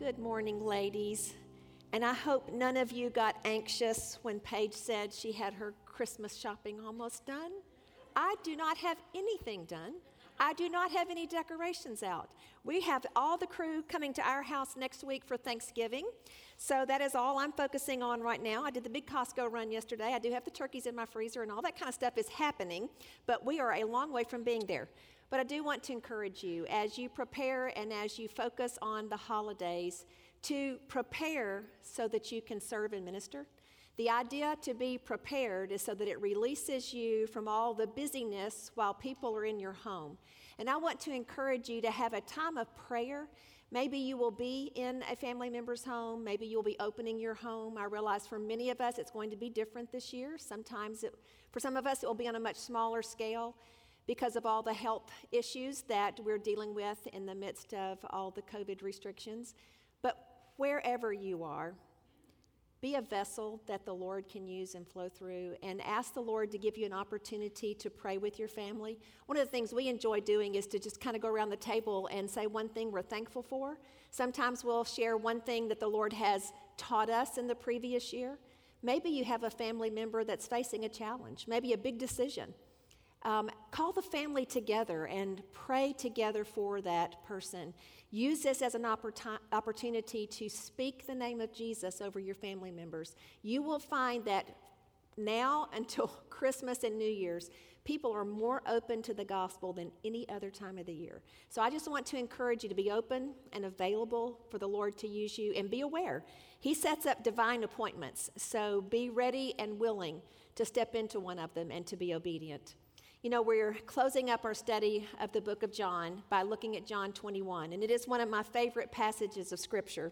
Good morning, ladies. And I hope none of you got anxious when Paige said she had her Christmas shopping almost done. I do not have anything done. I do not have any decorations out. We have all the crew coming to our house next week for Thanksgiving. So that is all I'm focusing on right now. I did the big Costco run yesterday. I do have the turkeys in my freezer and all that kind of stuff is happening, but we are a long way from being there. But I do want to encourage you as you prepare and as you focus on the holidays to prepare so that you can serve and minister. The idea to be prepared is so that it releases you from all the busyness while people are in your home. And I want to encourage you to have a time of prayer. Maybe you will be in a family member's home. Maybe you'll be opening your home. I realize for many of us it's going to be different this year. Sometimes, it, for some of us, it will be on a much smaller scale because of all the health issues that we're dealing with in the midst of all the COVID restrictions. But wherever you are, be a vessel that the Lord can use and flow through, and ask the Lord to give you an opportunity to pray with your family. One of the things we enjoy doing is to just kind of go around the table and say one thing we're thankful for. Sometimes we'll share one thing that the Lord has taught us in the previous year. Maybe you have a family member that's facing a challenge, maybe a big decision. Um, call the family together and pray together for that person. Use this as an opportunity to speak the name of Jesus over your family members. You will find that now until Christmas and New Year's, people are more open to the gospel than any other time of the year. So I just want to encourage you to be open and available for the Lord to use you and be aware. He sets up divine appointments, so be ready and willing to step into one of them and to be obedient. You know, we're closing up our study of the book of John by looking at John 21, and it is one of my favorite passages of Scripture.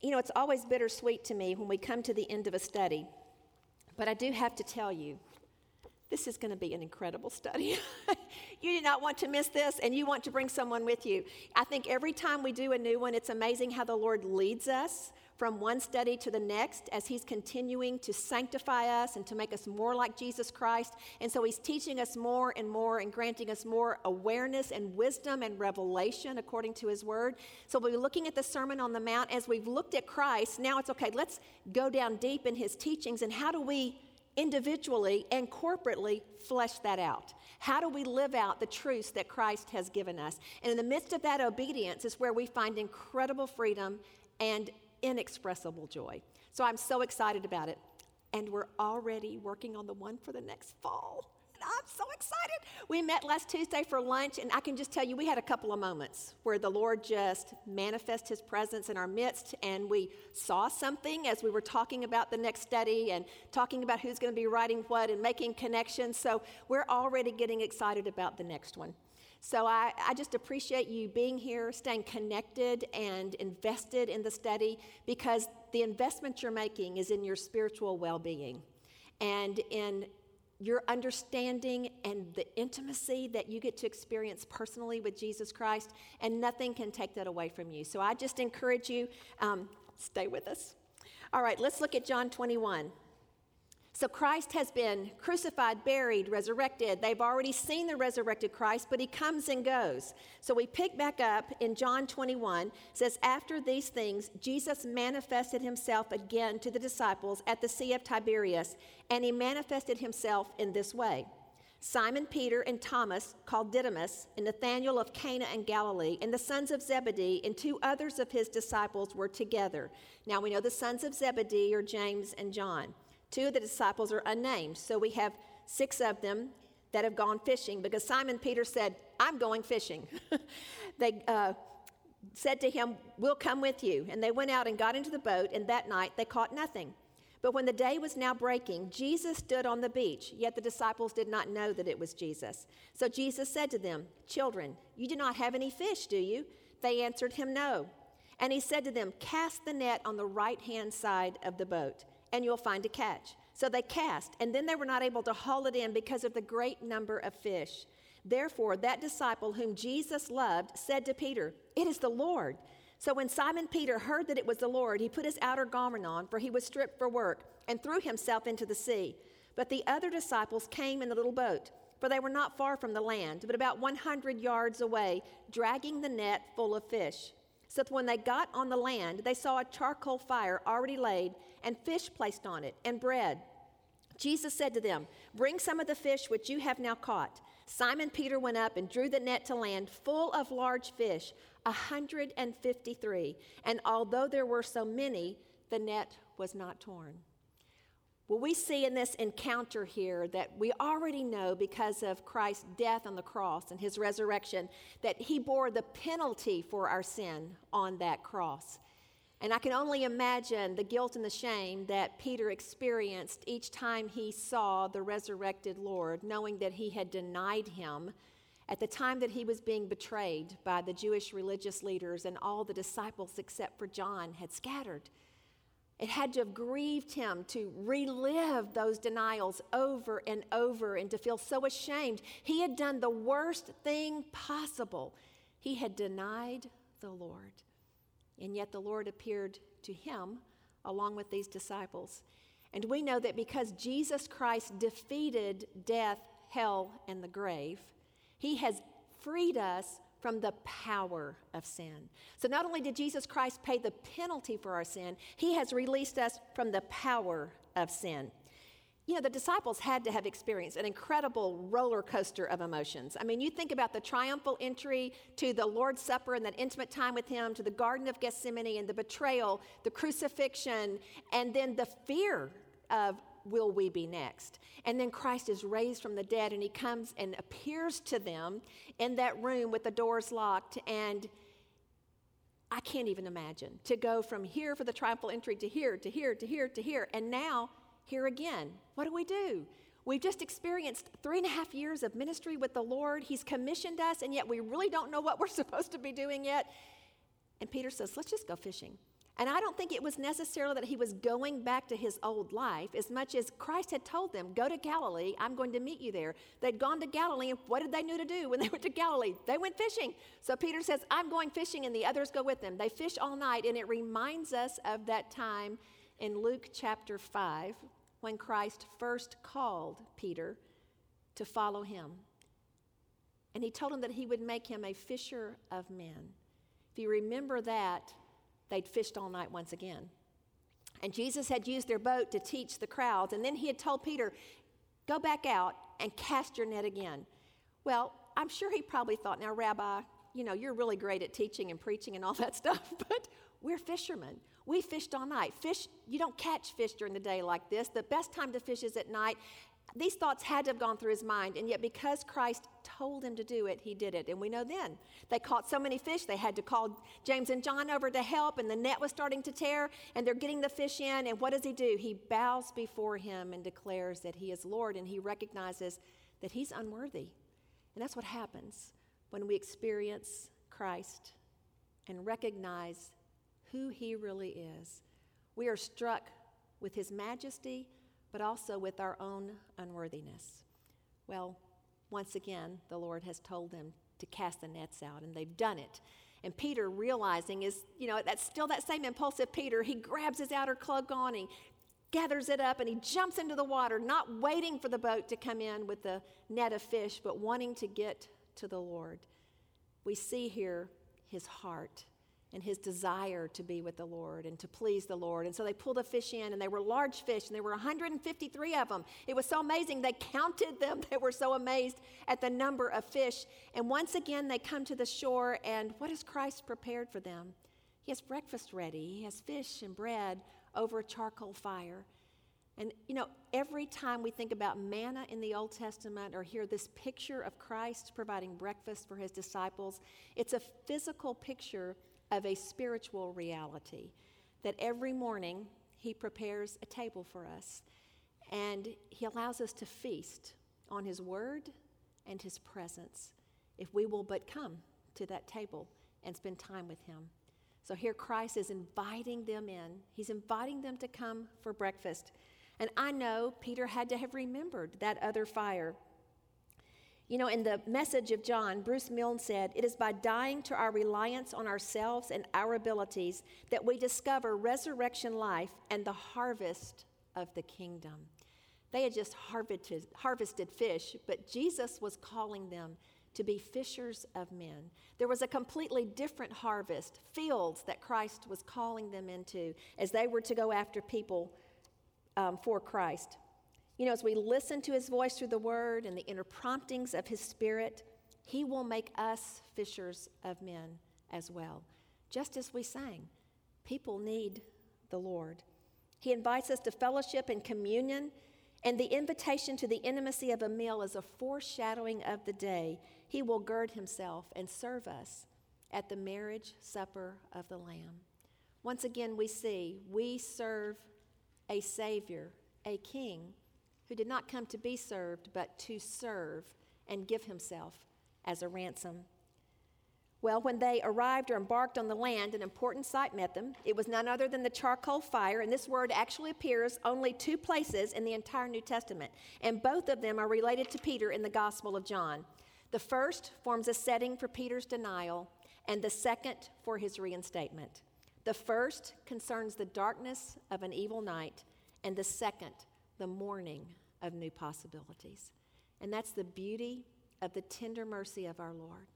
You know, it's always bittersweet to me when we come to the end of a study, but I do have to tell you, this is going to be an incredible study. you do not want to miss this, and you want to bring someone with you. I think every time we do a new one, it's amazing how the Lord leads us from one study to the next as He's continuing to sanctify us and to make us more like Jesus Christ. And so He's teaching us more and more and granting us more awareness and wisdom and revelation according to His Word. So we'll be looking at the Sermon on the Mount as we've looked at Christ. Now it's okay, let's go down deep in His teachings and how do we individually and corporately flesh that out? How do we live out the truths that Christ has given us? And in the midst of that obedience is where we find incredible freedom and inexpressible joy. So I'm so excited about it. And we're already working on the one for the next fall. I'm so excited. We met last Tuesday for lunch, and I can just tell you, we had a couple of moments where the Lord just manifest his presence in our midst, and we saw something as we were talking about the next study and talking about who's going to be writing what and making connections. So we're already getting excited about the next one. So I, I, just appreciate you being here, staying connected and invested in the study because the investment you're making is in your spiritual well being and in your understanding and the intimacy that you get to experience personally with Jesus Christ, and nothing can take that away from you. So I just encourage you, um, stay with us. All right, let's look at John 21. So Christ has been crucified, buried, resurrected. They've already seen the resurrected Christ, but he comes and goes. So we pick back up in John 21 says after these things Jesus manifested himself again to the disciples at the sea of Tiberias, and he manifested himself in this way. Simon Peter and Thomas, called Didymus, and Nathanael of Cana and Galilee, and the sons of Zebedee, and two others of his disciples were together. Now we know the sons of Zebedee are James and John. Two of the disciples are unnamed. So we have six of them that have gone fishing because Simon Peter said, I'm going fishing. they uh, said to him, We'll come with you. And they went out and got into the boat, and that night they caught nothing. But when the day was now breaking, Jesus stood on the beach, yet the disciples did not know that it was Jesus. So Jesus said to them, Children, you do not have any fish, do you? They answered him, No. And he said to them, Cast the net on the right hand side of the boat and you'll find a catch. So they cast, and then they were not able to haul it in because of the great number of fish. Therefore, that disciple whom Jesus loved said to Peter, It is the Lord. So when Simon Peter heard that it was the Lord, he put his outer garment on, for he was stripped for work, and threw himself into the sea. But the other disciples came in the little boat, for they were not far from the land, but about 100 yards away, dragging the net full of fish. So when they got on the land, they saw a charcoal fire already laid, and fish placed on it, and bread. Jesus said to them, Bring some of the fish which you have now caught. Simon Peter went up and drew the net to land full of large fish, a 153. And although there were so many, the net was not torn. Well, we see in this encounter here that we already know because of Christ's death on the cross and his resurrection that he bore the penalty for our sin on that cross. And I can only imagine the guilt and the shame that Peter experienced each time he saw the resurrected Lord, knowing that he had denied him at the time that he was being betrayed by the Jewish religious leaders and all the disciples except for John had scattered. It had to have grieved him to relive those denials over and over and to feel so ashamed. He had done the worst thing possible. He had denied the Lord. And yet the Lord appeared to him along with these disciples. And we know that because Jesus Christ defeated death, hell, and the grave, he has freed us from the power of sin. So not only did Jesus Christ pay the penalty for our sin, he has released us from the power of sin. You know, the disciples had to have experienced an incredible roller coaster of emotions. I mean, you think about the triumphal entry to the Lord's Supper and that intimate time with Him, to the Garden of Gethsemane and the betrayal, the crucifixion, and then the fear of will we be next? And then Christ is raised from the dead and he comes and appears to them in that room with the doors locked. And I can't even imagine to go from here for the triumphal entry to here, to here, to here, to here. And now, here again. What do we do? We've just experienced three and a half years of ministry with the Lord. He's commissioned us, and yet we really don't know what we're supposed to be doing yet. And Peter says, Let's just go fishing. And I don't think it was necessarily that he was going back to his old life as much as Christ had told them, Go to Galilee, I'm going to meet you there. They'd gone to Galilee, and what did they know to do when they went to Galilee? They went fishing. So Peter says, I'm going fishing, and the others go with them. They fish all night, and it reminds us of that time in Luke chapter 5 when Christ first called Peter to follow him. And he told him that he would make him a fisher of men. If you remember that, they'd fished all night once again. And Jesus had used their boat to teach the crowds. And then he had told Peter, Go back out and cast your net again. Well, I'm sure he probably thought, Now, Rabbi, you know, you're really great at teaching and preaching and all that stuff, but we're fishermen. We fished all night. Fish, you don't catch fish during the day like this. The best time to fish is at night. These thoughts had to have gone through his mind, and yet because Christ told him to do it, he did it. And we know then they caught so many fish, they had to call James and John over to help, and the net was starting to tear, and they're getting the fish in. And what does he do? He bows before him and declares that he is Lord, and he recognizes that he's unworthy. And that's what happens when we experience Christ and recognize who he really is. We are struck with his majesty but also with our own unworthiness. Well, once again, the Lord has told them to cast the nets out, and they've done it. And Peter, realizing is, you know, that's still that same impulsive Peter. He grabs his outer cloak on, he gathers it up, and he jumps into the water, not waiting for the boat to come in with the net of fish, but wanting to get to the Lord. We see here his heart and his desire to be with the Lord and to please the Lord. And so they pulled a fish in, and they were large fish, and there were 153 of them. It was so amazing. They counted them. They were so amazed at the number of fish. And once again, they come to the shore, and what has Christ prepared for them? He has breakfast ready, he has fish and bread over a charcoal fire. And you know, every time we think about manna in the Old Testament or hear this picture of Christ providing breakfast for his disciples, it's a physical picture of a spiritual reality. That every morning He prepares a table for us and He allows us to feast on His Word and His presence if we will but come to that table and spend time with Him. So here Christ is inviting them in, He's inviting them to come for breakfast. And I know Peter had to have remembered that other fire you know, in the message of John, Bruce Milne said, It is by dying to our reliance on ourselves and our abilities that we discover resurrection life and the harvest of the kingdom. They had just harvested, harvested fish, but Jesus was calling them to be fishers of men. There was a completely different harvest, fields that Christ was calling them into as they were to go after people um, for Christ. You know, as we listen to his voice through the word and the inner promptings of his spirit, he will make us fishers of men as well. Just as we sang, people need the Lord. He invites us to fellowship and communion, and the invitation to the intimacy of a meal is a foreshadowing of the day he will gird himself and serve us at the marriage supper of the Lamb. Once again, we see we serve a Savior, a King, who did not come to be served, but to serve and give himself as a ransom. Well, when they arrived or embarked on the land, an important sight met them. It was none other than the charcoal fire, and this word actually appears only two places in the entire New Testament, and both of them are related to Peter in the Gospel of John. The first forms a setting for Peter's denial, and the second for his reinstatement. The first concerns the darkness of an evil night, and the second, the morning of new possibilities. And that's the beauty of the tender mercy of our Lord.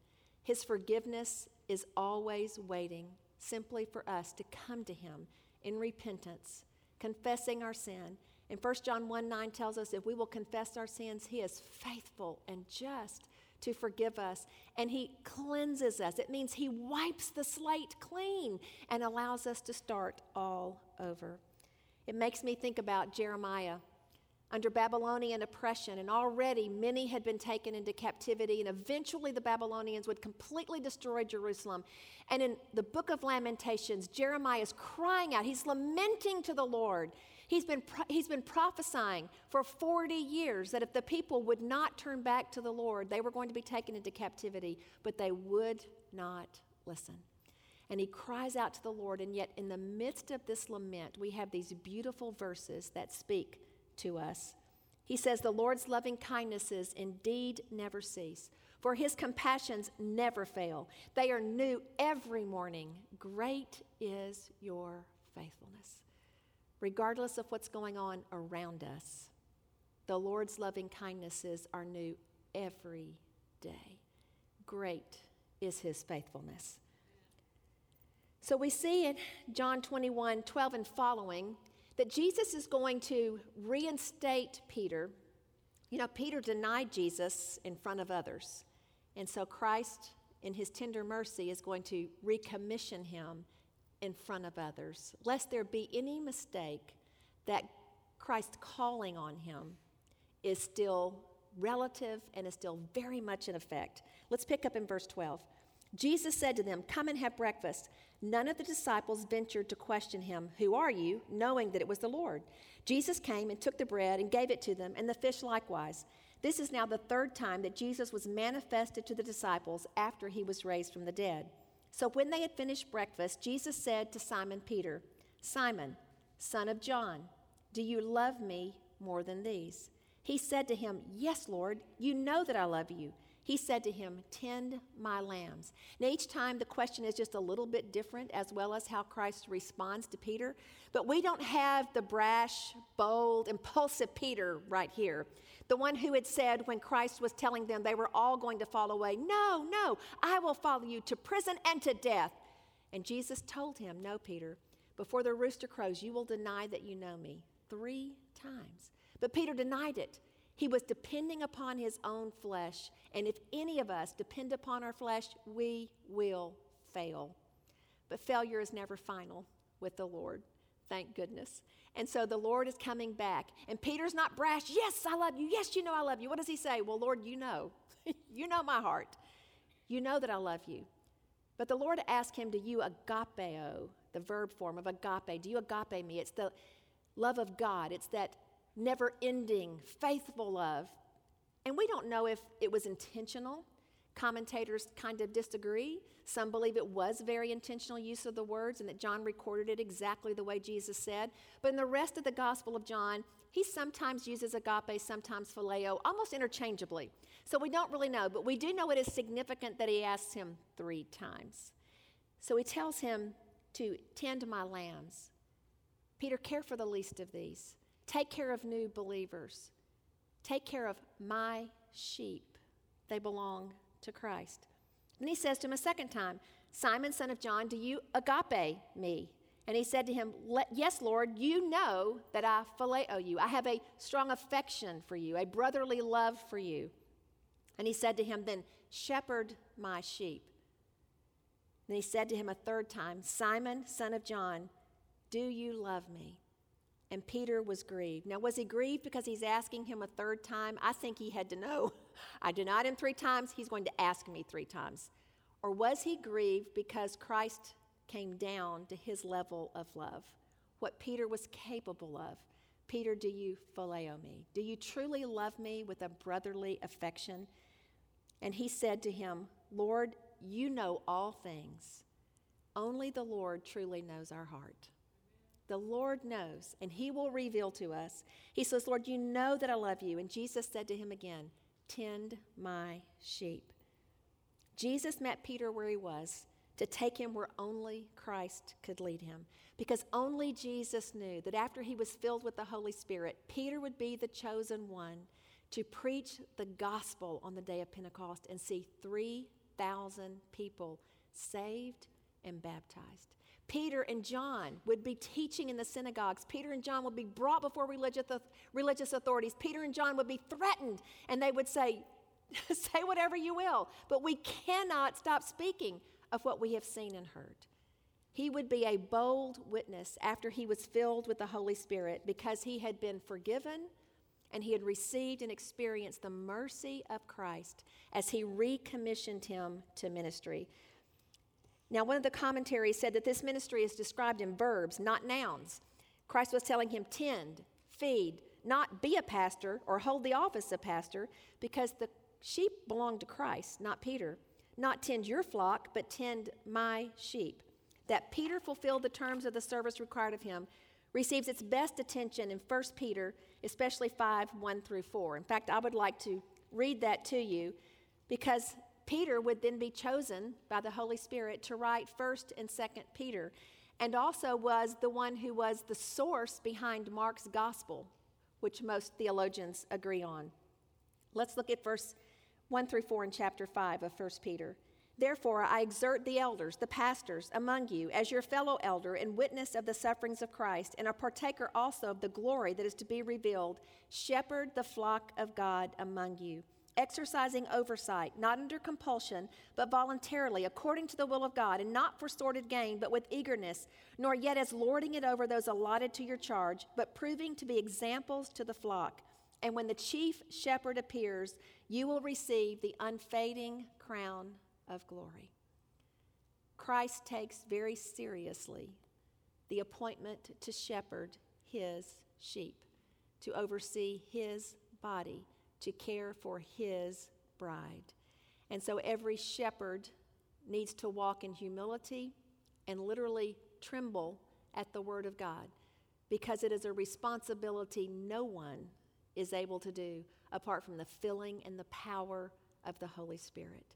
His forgiveness is always waiting simply for us to come to Him in repentance, confessing our sin. And 1 John 1 9 tells us if we will confess our sins, He is faithful and just to forgive us. And He cleanses us. It means He wipes the slate clean and allows us to start all over. It makes me think about Jeremiah under Babylonian oppression, and already many had been taken into captivity, and eventually the Babylonians would completely destroy Jerusalem. And in the book of Lamentations, Jeremiah is crying out, he's lamenting to the Lord. He's been, he's been prophesying for 40 years that if the people would not turn back to the Lord, they were going to be taken into captivity, but they would not listen. And he cries out to the Lord, and yet in the midst of this lament, we have these beautiful verses that speak to us. He says, The Lord's loving kindnesses indeed never cease, for his compassions never fail. They are new every morning. Great is your faithfulness. Regardless of what's going on around us, the Lord's loving kindnesses are new every day. Great is his faithfulness. So we see in John 21 12 and following that Jesus is going to reinstate Peter. You know, Peter denied Jesus in front of others. And so Christ, in his tender mercy, is going to recommission him in front of others, lest there be any mistake that Christ's calling on him is still relative and is still very much in effect. Let's pick up in verse 12. Jesus said to them, Come and have breakfast. None of the disciples ventured to question him, Who are you? knowing that it was the Lord. Jesus came and took the bread and gave it to them, and the fish likewise. This is now the third time that Jesus was manifested to the disciples after he was raised from the dead. So when they had finished breakfast, Jesus said to Simon Peter, Simon, son of John, do you love me more than these? He said to him, Yes, Lord, you know that I love you. He said to him, Tend my lambs. Now, each time the question is just a little bit different, as well as how Christ responds to Peter. But we don't have the brash, bold, impulsive Peter right here. The one who had said when Christ was telling them they were all going to fall away, No, no, I will follow you to prison and to death. And Jesus told him, No, Peter, before the rooster crows, you will deny that you know me three times. But Peter denied it. He was depending upon his own flesh. And if any of us depend upon our flesh, we will fail. But failure is never final with the Lord. Thank goodness. And so the Lord is coming back. And Peter's not brash. Yes, I love you. Yes, you know I love you. What does he say? Well, Lord, you know. you know my heart. You know that I love you. But the Lord asked him, Do you agapeo, the verb form of agape? Do you agape me? It's the love of God. It's that never ending, faithful love. And we don't know if it was intentional. Commentators kind of disagree. Some believe it was very intentional use of the words and that John recorded it exactly the way Jesus said. But in the rest of the Gospel of John, he sometimes uses agape, sometimes phileo, almost interchangeably. So we don't really know, but we do know it is significant that he asks him three times. So he tells him to tend my lambs. Peter, care for the least of these. Take care of new believers. Take care of my sheep. They belong to Christ. And he says to him a second time, Simon, son of John, do you agape me? And he said to him, Yes, Lord, you know that I phileo you. I have a strong affection for you, a brotherly love for you. And he said to him, Then shepherd my sheep. And he said to him a third time, Simon, son of John, do you love me? And Peter was grieved. Now, was he grieved because he's asking him a third time? I think he had to know. I denied him three times, he's going to ask me three times. Or was he grieved because Christ came down to his level of love, what Peter was capable of? Peter, do you phileo me? Do you truly love me with a brotherly affection? And he said to him, Lord, you know all things. Only the Lord truly knows our heart. The Lord knows, and He will reveal to us. He says, Lord, you know that I love you. And Jesus said to him again, Tend my sheep. Jesus met Peter where he was to take him where only Christ could lead him. Because only Jesus knew that after he was filled with the Holy Spirit, Peter would be the chosen one to preach the gospel on the day of Pentecost and see 3,000 people saved and baptized. Peter and John would be teaching in the synagogues. Peter and John would be brought before religious, authorities. Peter and John would be threatened, and they would say, Say whatever you will, but we cannot stop speaking of what we have seen and heard. He would be a bold witness after he was filled with the Holy Spirit because he had been forgiven and he had received and experienced the mercy of Christ as he recommissioned him to ministry. Now, one of the commentaries said that this ministry is described in verbs, not nouns. Christ was telling him, tend, feed, not be a pastor or hold the office of pastor, because the sheep belong to Christ, not Peter. Not tend your flock, but tend my sheep. That Peter fulfilled the terms of the service required of him receives its best attention in 1 Peter, especially 5 1 through 4. In fact, I would like to read that to you because Peter would then be chosen by the Holy Spirit to write 1st and 2nd Peter, and also was the one who was the source behind Mark's gospel, which most theologians agree on. Let's look at verse 1 through 4 in chapter 5 of 1 Peter. Therefore, I exhort the elders, the pastors among you, as your fellow elder and witness of the sufferings of Christ, and a partaker also of the glory that is to be revealed, shepherd the flock of God among you exercising oversight, not under compulsion, but voluntarily, according to the will of God, and not for sordid gain, but with eagerness, nor yet as lording it over those allotted to your charge, but proving to be examples to the flock. And when the chief shepherd appears, you will receive the unfading crown of glory. Christ takes very seriously the appointment to shepherd his sheep, to oversee his body to care for his bride. And so every shepherd needs to walk in humility and literally tremble at the word of God because it is a responsibility no one is able to do apart from the filling and the power of the Holy Spirit.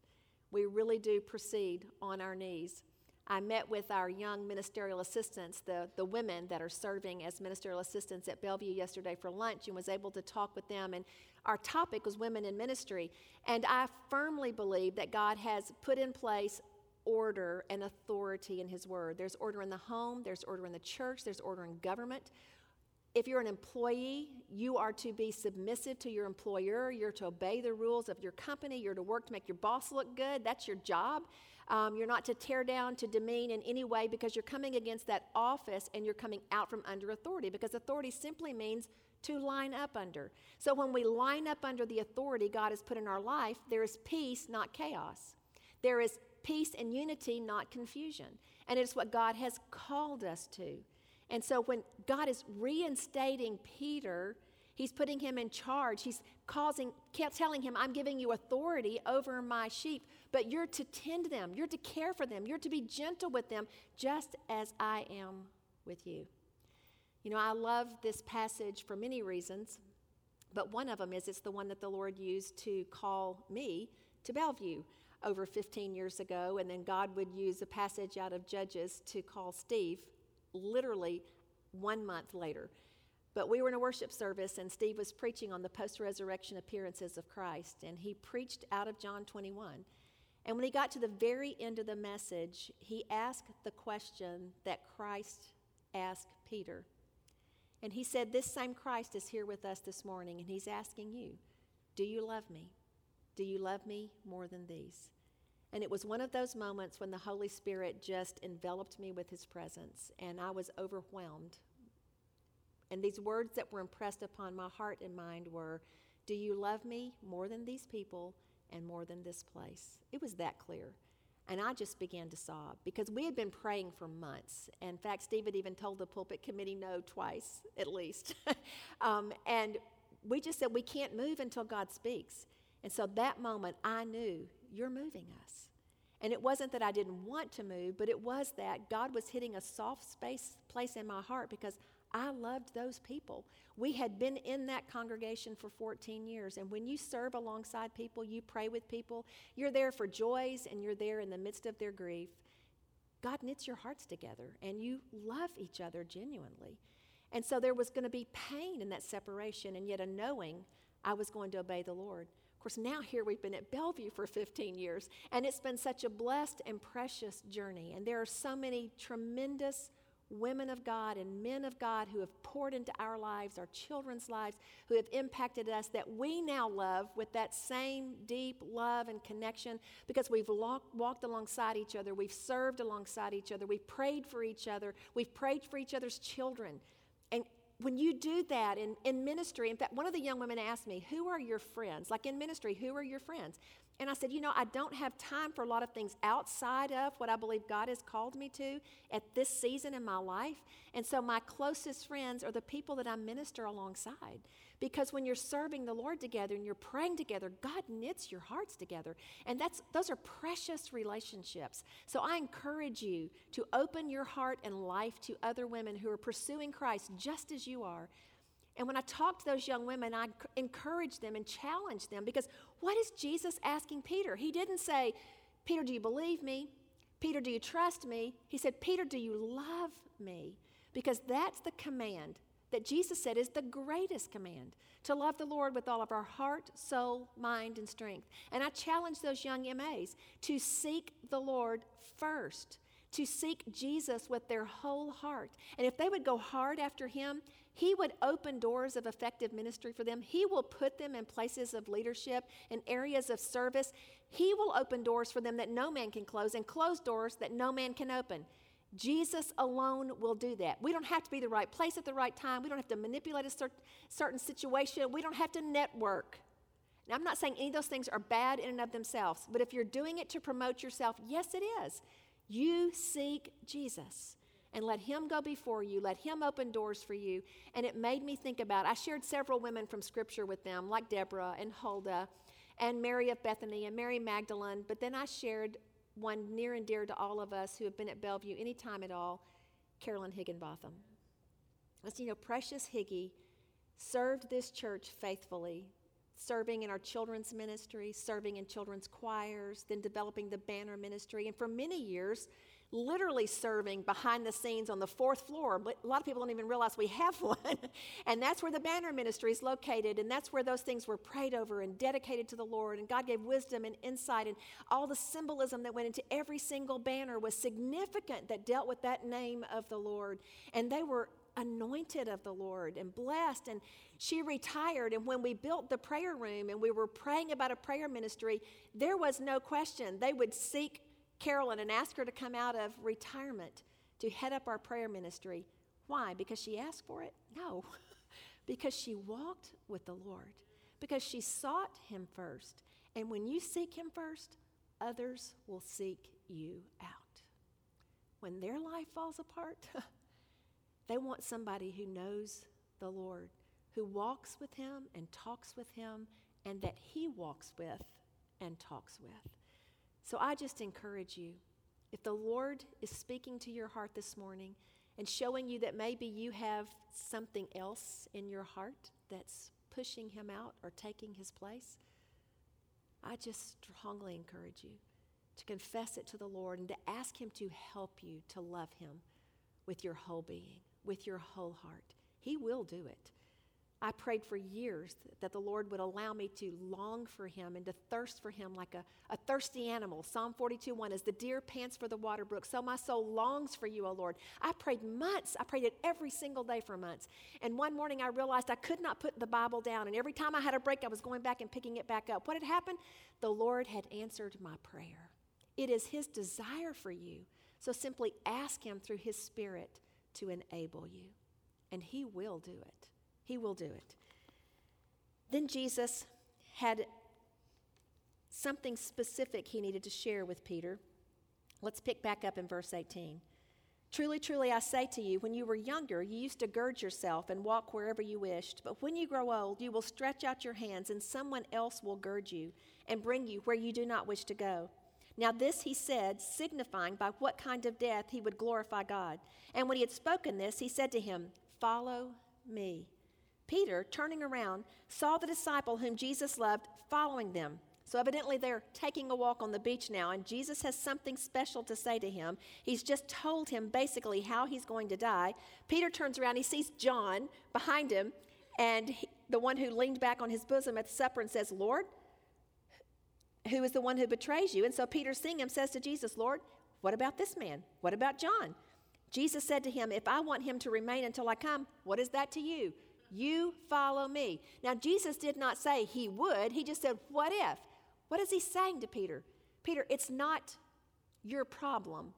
We really do proceed on our knees I met with our young ministerial assistants, the, the women that are serving as ministerial assistants at Bellevue yesterday for lunch, and was able to talk with them. And our topic was women in ministry. And I firmly believe that God has put in place order and authority in His Word. There's order in the home, there's order in the church, there's order in government. If you're an employee, you are to be submissive to your employer. You're to obey the rules of your company. You're to work to make your boss look good. That's your job. Um, you're not to tear down, to demean in any way because you're coming against that office and you're coming out from under authority because authority simply means to line up under. So when we line up under the authority God has put in our life, there is peace, not chaos. There is peace and unity, not confusion. And it's what God has called us to. And so when God is reinstating Peter, he's putting him in charge. He's causing, telling him, I'm giving you authority over my sheep, but you're to tend them, you're to care for them, you're to be gentle with them, just as I am with you. You know, I love this passage for many reasons, but one of them is it's the one that the Lord used to call me to Bellevue over 15 years ago, and then God would use a passage out of Judges to call Steve literally one month later. But we were in a worship service, and Steve was preaching on the post resurrection appearances of Christ, and he preached out of John 21. And when he got to the very end of the message, he asked the question that Christ asked Peter. And he said, This same Christ is here with us this morning, and he's asking you, Do you love me? Do you love me more than these? And it was one of those moments when the Holy Spirit just enveloped me with his presence, and I was overwhelmed. And these words that were impressed upon my heart and mind were Do you love me more than these people and more than this place? It was that clear. And I just began to sob because we had been praying for months. In fact, Steve had even told the pulpit committee no twice, at least. um, and we just said, we can't move until God speaks. And so that moment, I knew, you're moving us. And it wasn't that I didn't want to move, but it was that God was hitting a soft space place in my heart because I loved those people. We had been in that congregation for 14 years. And when you serve alongside people, you pray with people, you're there for joys and you're there in the midst of their grief. God knits your hearts together and you love each other genuinely. And so there was going to be pain in that separation and yet a knowing I was going to obey the Lord. Of course, now here we've been at Bellevue for 15 years, and it's been such a blessed and precious journey. And there are so many tremendous women of God and men of God who have poured into our lives, our children's lives, who have impacted us that we now love with that same deep love and connection because we've walked alongside each other, we've served alongside each other, we've prayed for each other, we've prayed for each other's children. And when you do that in, in ministry, in fact, one of the young women asked me, Who are your friends? Like in ministry, who are your friends? And I said, You know, I don't have time for a lot of things outside of what I believe God has called me to at this season in my life. And so my closest friends are the people that I minister alongside. Because when you're serving the Lord together and you're praying together, God knits your hearts together. And that's, those are precious relationships. So I encourage you to open your heart and life to other women who are pursuing Christ just as you are and when I talk to those young women, I encourage them and challenge them because what is Jesus asking Peter? He didn't say, Peter, do you believe me? Peter, do you trust me? He said, Peter, do you love me? Because that's the command that Jesus said is the greatest command to love the Lord with all of our heart, soul, mind, and strength. And I challenge those young MAs to seek the Lord first, to seek Jesus with their whole heart. And if they would go hard after Him, he would open doors of effective ministry for them. He will put them in places of leadership and areas of service. He will open doors for them that no man can close and close doors that no man can open. Jesus alone will do that. We don't have to be the right place at the right time. We don't have to manipulate a cert- certain situation. We don't have to network. Now, I'm not saying any of those things are bad in and of themselves, but if you're doing it to promote yourself, yes, it is. You seek Jesus and let Him go before you. Let Him open doors for you. And it made me think about, I shared several women from Scripture with them, like Deborah and Huldah and Mary of Bethany and Mary Magdalene. But then I shared one near and dear to all of us who have been at Bellevue any time at all, Carolyn Higginbotham. As you know, Precious Higgy served this church faithfully, serving in our children's ministry, serving in children's choirs, then developing the banner ministry. And for many years, literally serving behind the scenes on the fourth floor. But a lot of people don't even realize we have one. and that's where the banner ministry is located. And that's where those things were prayed over and dedicated to the Lord. And God gave wisdom and insight. And all the symbolism that went into every single banner was significant that dealt with that name of the Lord. And they were anointed of the Lord and blessed. And she retired. And when we built the prayer room and we were praying about a prayer ministry, there was no question. They would seek Carolyn and ask her to come out of retirement to head up our prayer ministry. Why? Because she asked for it? No. because she walked with the Lord, because she sought Him first. And when you seek Him first, others will seek you out. When their life falls apart, they want somebody who knows the Lord, who walks with Him and talks with Him, and that He walks with and talks with. So I just encourage you if the Lord is speaking to your heart this morning and showing you that maybe you have something else in your heart that's pushing him out or taking his place, I just strongly encourage you to confess it to the Lord and to ask him to help you to love him with your whole being, with your whole heart. He will do it. I prayed for years that the Lord would allow me to long for Him and to thirst for Him like a, a thirsty animal. Psalm 42 1 As the deer pants for the water brook, so my soul longs for you, O Lord. I prayed months. I prayed it every single day for months. And one morning I realized I could not put the Bible down. And every time I had a break, I was going back and picking it back up. What had happened? The Lord had answered my prayer. It is His desire for you. So simply ask Him through His Spirit to enable you, and He will do it. He will do it. Then Jesus had something specific he needed to share with Peter. Let's pick back up in verse 18. Truly, truly, I say to you, when you were younger, you used to gird yourself and walk wherever you wished. But when you grow old, you will stretch out your hands, and someone else will gird you and bring you where you do not wish to go. Now, this he said, signifying by what kind of death he would glorify God. And when he had spoken this, he said to him, Follow me. Peter, turning around, saw the disciple whom Jesus loved following them. So, evidently, they're taking a walk on the beach now, and Jesus has something special to say to him. He's just told him basically how he's going to die. Peter turns around, he sees John behind him, and he, the one who leaned back on his bosom at the supper and says, Lord, who is the one who betrays you? And so Peter, seeing him, says to Jesus, Lord, what about this man? What about John? Jesus said to him, If I want him to remain until I come, what is that to you? You follow me. Now, Jesus did not say he would, he just said, What if? What is he saying to Peter? Peter, it's not your problem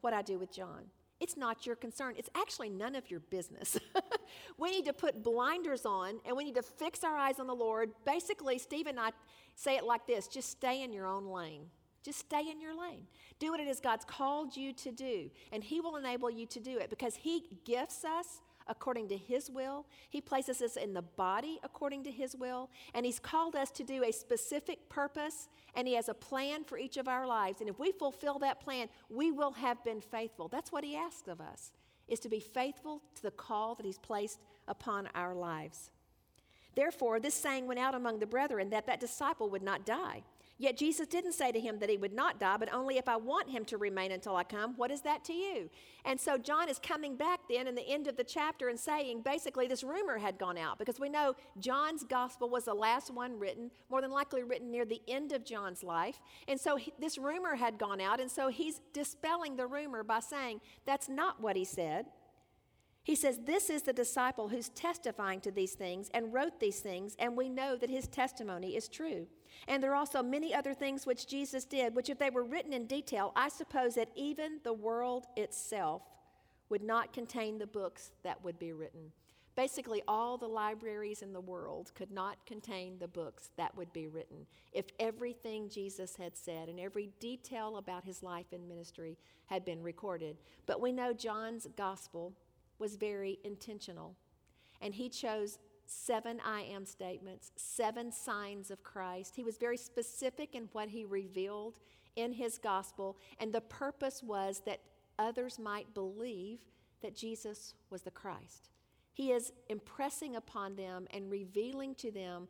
what I do with John. It's not your concern. It's actually none of your business. we need to put blinders on and we need to fix our eyes on the Lord. Basically, Steve and I say it like this just stay in your own lane. Just stay in your lane. Do what it is God's called you to do, and He will enable you to do it because He gifts us according to His will. He places us in the body according to His will. And He's called us to do a specific purpose, and He has a plan for each of our lives. And if we fulfill that plan, we will have been faithful. That's what He asks of us, is to be faithful to the call that He's placed upon our lives. Therefore, this saying went out among the brethren that that disciple would not die. Yet Jesus didn't say to him that he would not die, but only if I want him to remain until I come. What is that to you? And so John is coming back then in the end of the chapter and saying basically this rumor had gone out because we know John's gospel was the last one written, more than likely written near the end of John's life. And so he, this rumor had gone out, and so he's dispelling the rumor by saying that's not what he said. He says, This is the disciple who's testifying to these things and wrote these things, and we know that his testimony is true. And there are also many other things which Jesus did, which, if they were written in detail, I suppose that even the world itself would not contain the books that would be written. Basically, all the libraries in the world could not contain the books that would be written if everything Jesus had said and every detail about his life and ministry had been recorded. But we know John's gospel was very intentional, and he chose seven I am statements, seven signs of Christ. He was very specific in what he revealed in his gospel, and the purpose was that others might believe that Jesus was the Christ. He is impressing upon them and revealing to them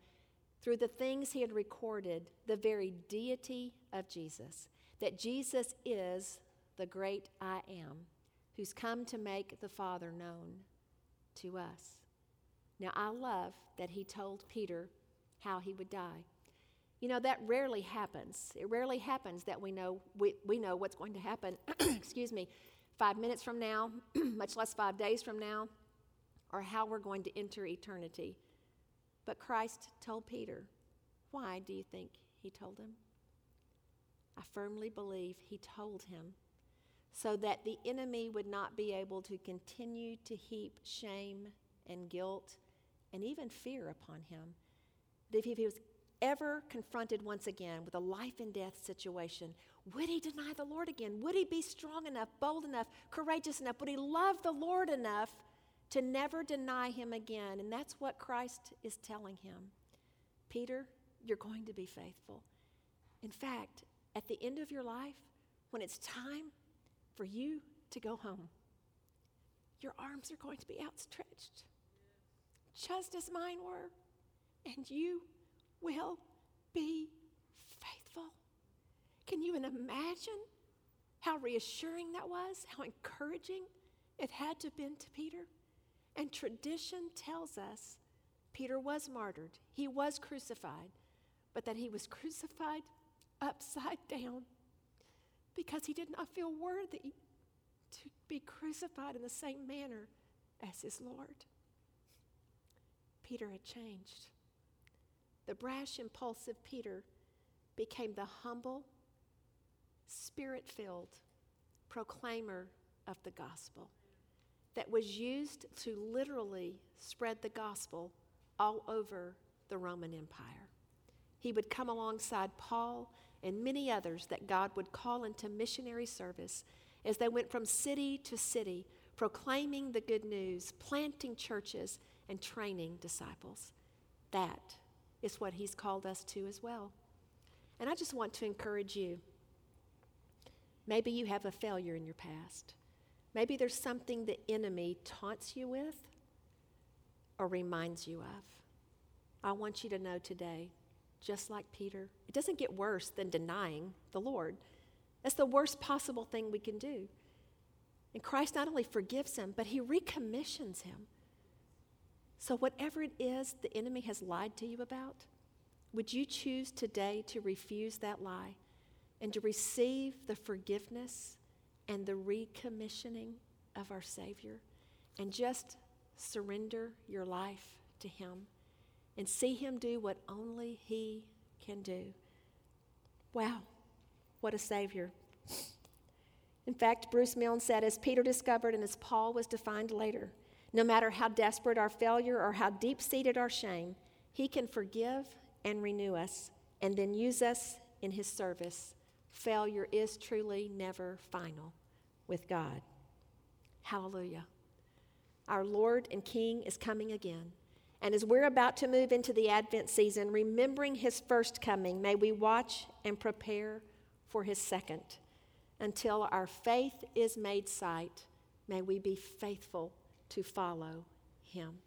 through the things he had recorded the very deity of Jesus, that Jesus is the great I am, who's come to make the Father known to us. Now, I love that he told Peter how he would die. You know, that rarely happens. It rarely happens that we know, we, we know what's going to happen, excuse me, five minutes from now, much less five days from now, or how we're going to enter eternity. But Christ told Peter. Why do you think he told him? I firmly believe he told him so that the enemy would not be able to continue to heap shame and guilt and even fear upon him. That if he was ever confronted once again with a life and death situation, would he deny the Lord again? Would he be strong enough, bold enough, courageous enough? Would he love the Lord enough to never deny him again? And that's what Christ is telling him. Peter, you're going to be faithful. In fact, at the end of your life, when it's time for you to go home, your arms are going to be outstretched just as mine were, and you will be faithful. Can you imagine how reassuring that was? How encouraging it had to have been to Peter? And tradition tells us Peter was martyred, he was crucified, but that he was crucified upside down because he did not feel worthy to be crucified in the same manner as his Lord. Peter had changed. The brash, impulsive Peter became the humble, spirit filled proclaimer of the gospel that was used to literally spread the gospel all over the Roman Empire. He would come alongside Paul and many others that God would call into missionary service as they went from city to city, proclaiming the good news, planting churches, and training disciples. That is what He's called us to as well. And I just want to encourage you. Maybe you have a failure in your past. Maybe there's something the enemy taunts you with or reminds you of. I want you to know today, just like Peter, it doesn't get worse than denying the Lord. That's the worst possible thing we can do. And Christ not only forgives him, but he recommissions him. So, whatever it is the enemy has lied to you about, would you choose today to refuse that lie and to receive the forgiveness and the recommissioning of our Savior and just surrender your life to Him and see Him do what only He can do? Wow, what a Savior. In fact, Bruce Milne said, as Peter discovered and as Paul was defined later, no matter how desperate our failure or how deep seated our shame, He can forgive and renew us and then use us in His service. Failure is truly never final with God. Hallelujah. Our Lord and King is coming again. And as we're about to move into the Advent season, remembering His first coming, may we watch and prepare for His second. Until our faith is made sight, may we be faithful to follow Him.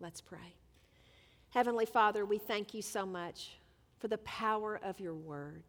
Let's pray. Heavenly Father, we thank you so much for the power of your word.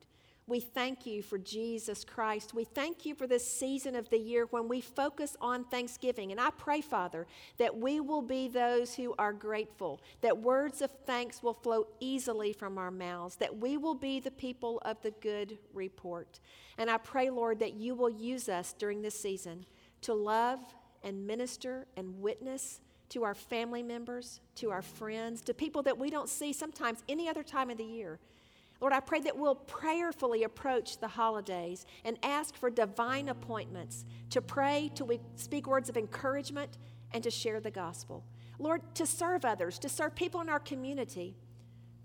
We thank you for Jesus Christ. We thank you for this season of the year when we focus on Thanksgiving. And I pray, Father, that we will be those who are grateful, that words of thanks will flow easily from our mouths, that we will be the people of the good report. And I pray, Lord, that you will use us during this season to love and minister and witness to our family members, to our friends, to people that we don't see sometimes any other time of the year. Lord, I pray that we'll prayerfully approach the holidays and ask for divine appointments to pray, to speak words of encouragement, and to share the gospel. Lord, to serve others, to serve people in our community,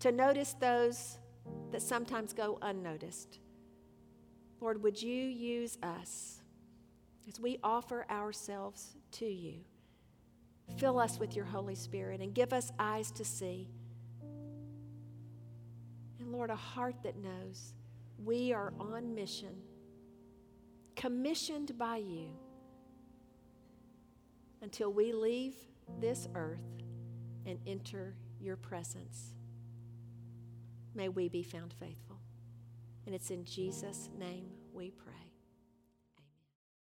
to notice those that sometimes go unnoticed. Lord, would you use us as we offer ourselves to you? Fill us with your Holy Spirit and give us eyes to see. And Lord, a heart that knows we are on mission, commissioned by you until we leave this earth and enter your presence. May we be found faithful. And it's in Jesus' name we pray.